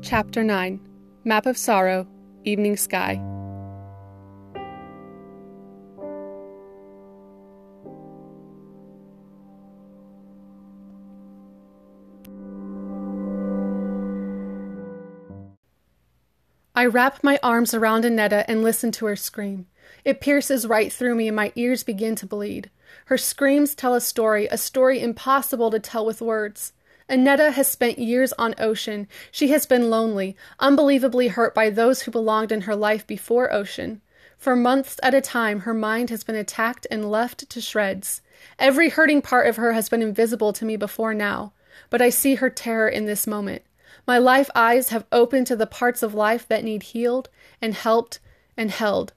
Chapter 9 Map of Sorrow, Evening Sky. I wrap my arms around Aneta and listen to her scream. It pierces right through me and my ears begin to bleed. Her screams tell a story, a story impossible to tell with words. Aneta has spent years on Ocean. She has been lonely, unbelievably hurt by those who belonged in her life before Ocean. For months at a time, her mind has been attacked and left to shreds. Every hurting part of her has been invisible to me before now, but I see her terror in this moment. My life eyes have opened to the parts of life that need healed and helped and held.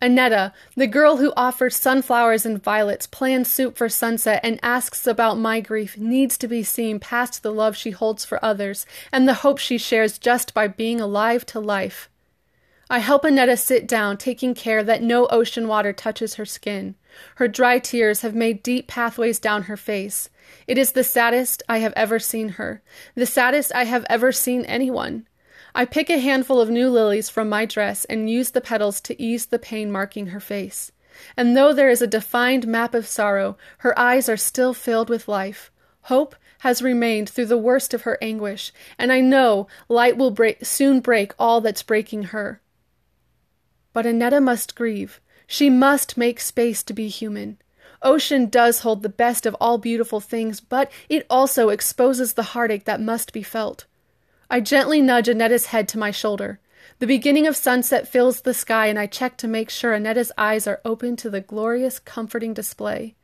Aneta, the girl who offers sunflowers and violets, plans soup for sunset, and asks about my grief, needs to be seen past the love she holds for others and the hope she shares just by being alive to life. I help Aneta sit down, taking care that no ocean water touches her skin. Her dry tears have made deep pathways down her face. It is the saddest I have ever seen her, the saddest I have ever seen anyone. I pick a handful of new lilies from my dress and use the petals to ease the pain marking her face. And though there is a defined map of sorrow, her eyes are still filled with life. Hope has remained through the worst of her anguish, and I know light will break, soon break all that's breaking her. But Aneta must grieve. She must make space to be human. Ocean does hold the best of all beautiful things, but it also exposes the heartache that must be felt. I gently nudge Aneta's head to my shoulder. The beginning of sunset fills the sky, and I check to make sure Aneta's eyes are open to the glorious, comforting display.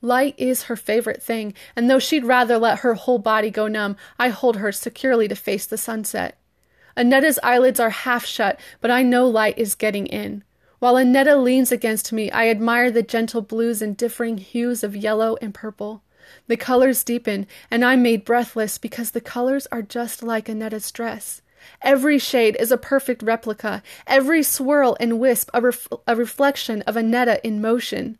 Light is her favorite thing, and though she'd rather let her whole body go numb, I hold her securely to face the sunset. Aneta's eyelids are half shut, but I know light is getting in. While Aneta leans against me, I admire the gentle blues and differing hues of yellow and purple. The colors deepen, and I'm made breathless because the colors are just like Aneta's dress. Every shade is a perfect replica, every swirl and wisp a, ref- a reflection of Aneta in motion.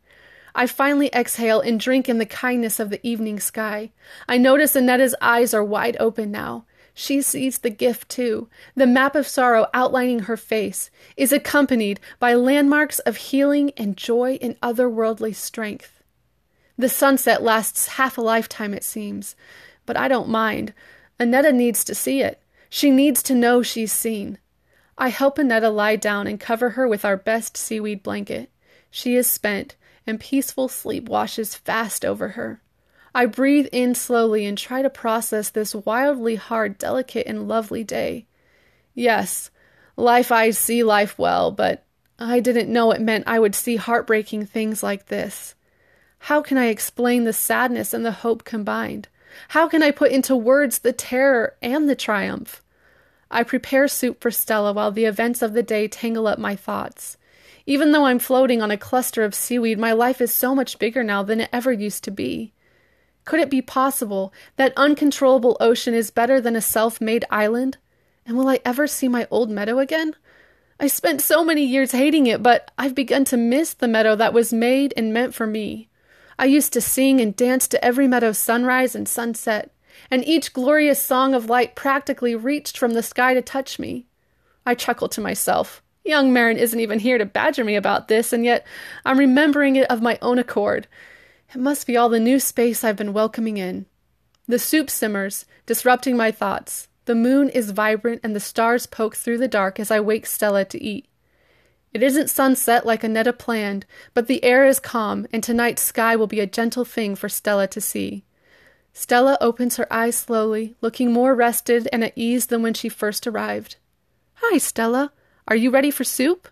I finally exhale and drink in the kindness of the evening sky. I notice Aneta's eyes are wide open now. She sees the gift too. The map of sorrow outlining her face is accompanied by landmarks of healing and joy and otherworldly strength. The sunset lasts half a lifetime, it seems, but I don't mind. Aneta needs to see it. She needs to know she's seen. I help Aneta lie down and cover her with our best seaweed blanket. She is spent, and peaceful sleep washes fast over her. I breathe in slowly and try to process this wildly hard, delicate, and lovely day. Yes, life I see life well, but I didn't know it meant I would see heartbreaking things like this. How can I explain the sadness and the hope combined? How can I put into words the terror and the triumph? I prepare soup for Stella while the events of the day tangle up my thoughts. Even though I'm floating on a cluster of seaweed, my life is so much bigger now than it ever used to be. Could it be possible that uncontrollable ocean is better than a self made island? And will I ever see my old meadow again? I spent so many years hating it, but I've begun to miss the meadow that was made and meant for me. I used to sing and dance to every meadow sunrise and sunset, and each glorious song of light practically reached from the sky to touch me. I chuckle to myself. Young Maryn isn't even here to badger me about this, and yet I'm remembering it of my own accord. It must be all the new space I've been welcoming in. The soup simmers, disrupting my thoughts. The moon is vibrant and the stars poke through the dark as I wake Stella to eat. It isn't sunset like Aneta planned, but the air is calm, and tonight's sky will be a gentle thing for Stella to see. Stella opens her eyes slowly, looking more rested and at ease than when she first arrived. Hi, Stella. Are you ready for soup?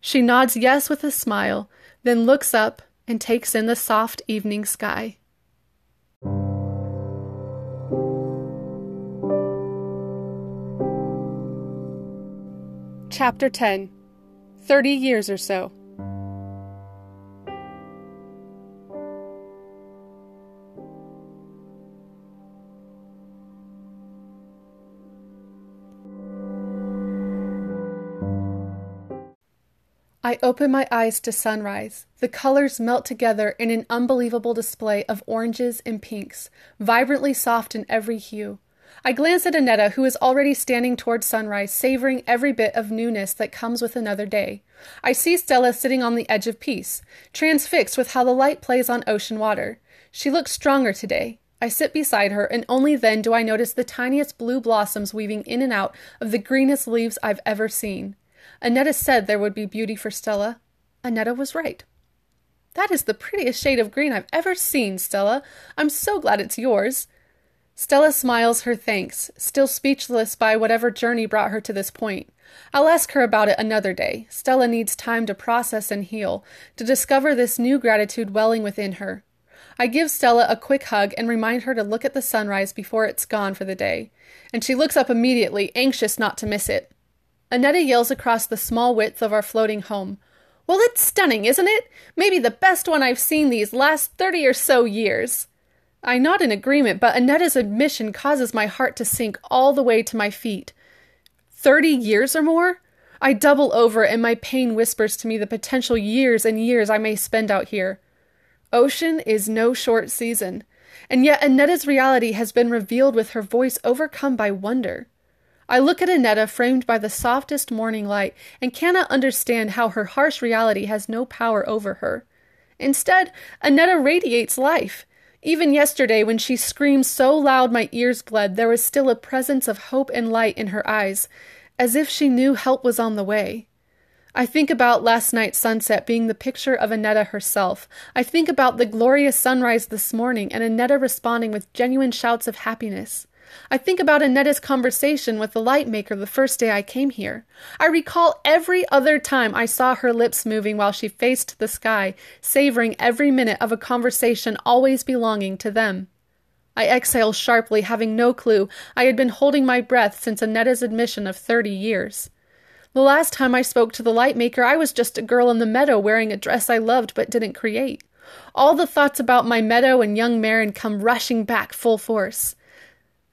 She nods yes with a smile, then looks up and takes in the soft evening sky. Chapter 10 Thirty Years or So. I open my eyes to sunrise. The colors melt together in an unbelievable display of oranges and pinks, vibrantly soft in every hue. I glance at Aneta, who is already standing toward sunrise, savoring every bit of newness that comes with another day. I see Stella sitting on the edge of peace, transfixed with how the light plays on ocean water. She looks stronger today. I sit beside her, and only then do I notice the tiniest blue blossoms weaving in and out of the greenest leaves I've ever seen. Aneta said there would be beauty for Stella. Aneta was right. That is the prettiest shade of green I've ever seen, Stella. I'm so glad it's yours. Stella smiles her thanks, still speechless by whatever journey brought her to this point. I'll ask her about it another day. Stella needs time to process and heal, to discover this new gratitude welling within her. I give Stella a quick hug and remind her to look at the sunrise before it's gone for the day, and she looks up immediately, anxious not to miss it. Aneta yells across the small width of our floating home. Well, it's stunning, isn't it? Maybe the best one I've seen these last thirty or so years. I nod in agreement, but Aneta's admission causes my heart to sink all the way to my feet. Thirty years or more? I double over, and my pain whispers to me the potential years and years I may spend out here. Ocean is no short season, and yet Aneta's reality has been revealed with her voice overcome by wonder. I look at Aneta framed by the softest morning light and cannot understand how her harsh reality has no power over her. Instead, Aneta radiates life. Even yesterday, when she screamed so loud my ears bled, there was still a presence of hope and light in her eyes, as if she knew help was on the way. I think about last night's sunset being the picture of Aneta herself. I think about the glorious sunrise this morning and Aneta responding with genuine shouts of happiness. I think about Aneta's conversation with the light maker the first day I came here. I recall every other time I saw her lips moving while she faced the sky, savoring every minute of a conversation always belonging to them. I exhale sharply, having no clue I had been holding my breath since Aneta's admission of thirty years. The last time I spoke to the light maker, I was just a girl in the meadow wearing a dress I loved but didn't create. All the thoughts about my meadow and young Maryn come rushing back full force.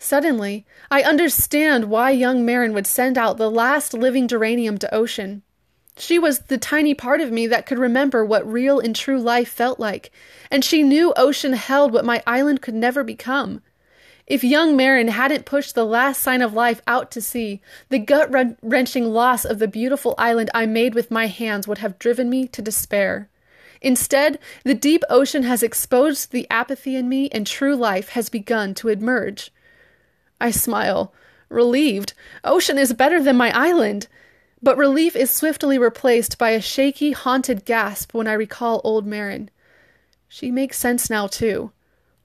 Suddenly, I understand why young Maryn would send out the last living geranium to Ocean. She was the tiny part of me that could remember what real and true life felt like, and she knew Ocean held what my island could never become. If young Maryn hadn't pushed the last sign of life out to sea, the gut wrenching loss of the beautiful island I made with my hands would have driven me to despair. Instead, the deep ocean has exposed the apathy in me, and true life has begun to emerge. I smile, relieved. Ocean is better than my island. But relief is swiftly replaced by a shaky, haunted gasp when I recall old Maryn. She makes sense now, too.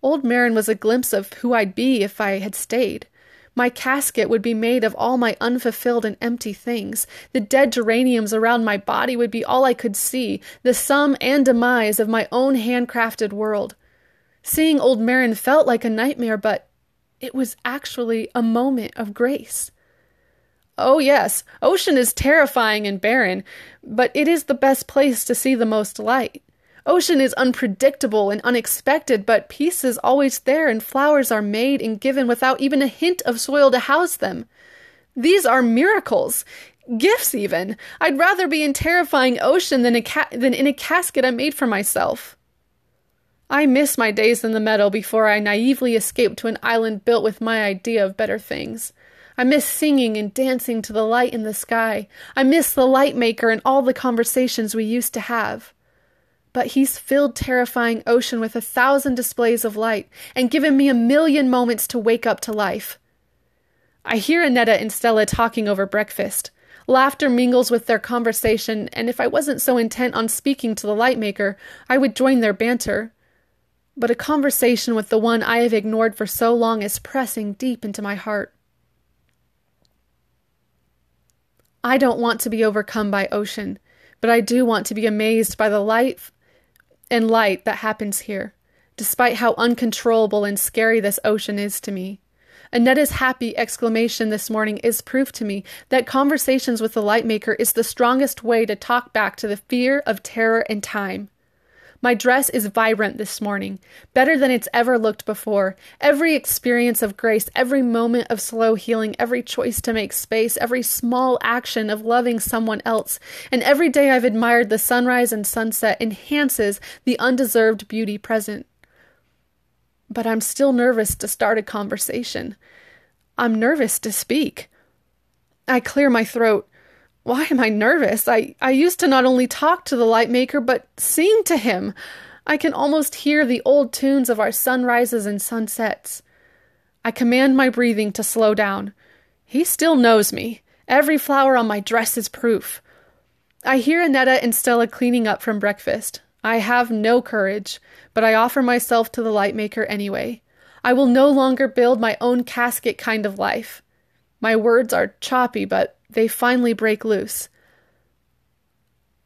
Old Maryn was a glimpse of who I'd be if I had stayed. My casket would be made of all my unfulfilled and empty things. The dead geraniums around my body would be all I could see, the sum and demise of my own handcrafted world. Seeing old Maryn felt like a nightmare, but it was actually a moment of grace. Oh, yes, ocean is terrifying and barren, but it is the best place to see the most light. Ocean is unpredictable and unexpected, but peace is always there, and flowers are made and given without even a hint of soil to house them. These are miracles, gifts even. I'd rather be in terrifying ocean than, ca- than in a casket I made for myself. I miss my days in the meadow before I naively escaped to an island built with my idea of better things. I miss singing and dancing to the light in the sky. I miss the light maker and all the conversations we used to have. But he's filled terrifying ocean with a thousand displays of light and given me a million moments to wake up to life. I hear Aneta and Stella talking over breakfast. Laughter mingles with their conversation, and if I wasn't so intent on speaking to the light maker, I would join their banter but a conversation with the one I have ignored for so long is pressing deep into my heart. I don't want to be overcome by ocean, but I do want to be amazed by the light and light that happens here, despite how uncontrollable and scary this ocean is to me. Aneta's happy exclamation this morning is proof to me that conversations with the light maker is the strongest way to talk back to the fear of terror and time. My dress is vibrant this morning, better than it's ever looked before. Every experience of grace, every moment of slow healing, every choice to make space, every small action of loving someone else, and every day I've admired the sunrise and sunset enhances the undeserved beauty present. But I'm still nervous to start a conversation. I'm nervous to speak. I clear my throat. Why am I nervous? I, I used to not only talk to the light maker, but sing to him. I can almost hear the old tunes of our sunrises and sunsets. I command my breathing to slow down. He still knows me. Every flower on my dress is proof. I hear Aneta and Stella cleaning up from breakfast. I have no courage, but I offer myself to the light maker anyway. I will no longer build my own casket kind of life. My words are choppy, but they finally break loose.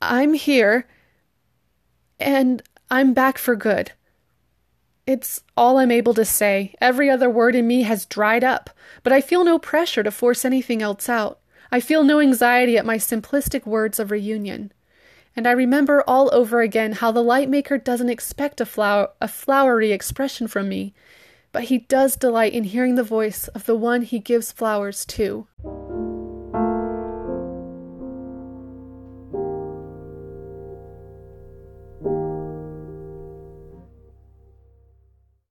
I'm here, and I'm back for good. It's all I'm able to say. Every other word in me has dried up, but I feel no pressure to force anything else out. I feel no anxiety at my simplistic words of reunion. And I remember all over again how the light maker doesn't expect a flower a flowery expression from me, but he does delight in hearing the voice of the one he gives flowers to.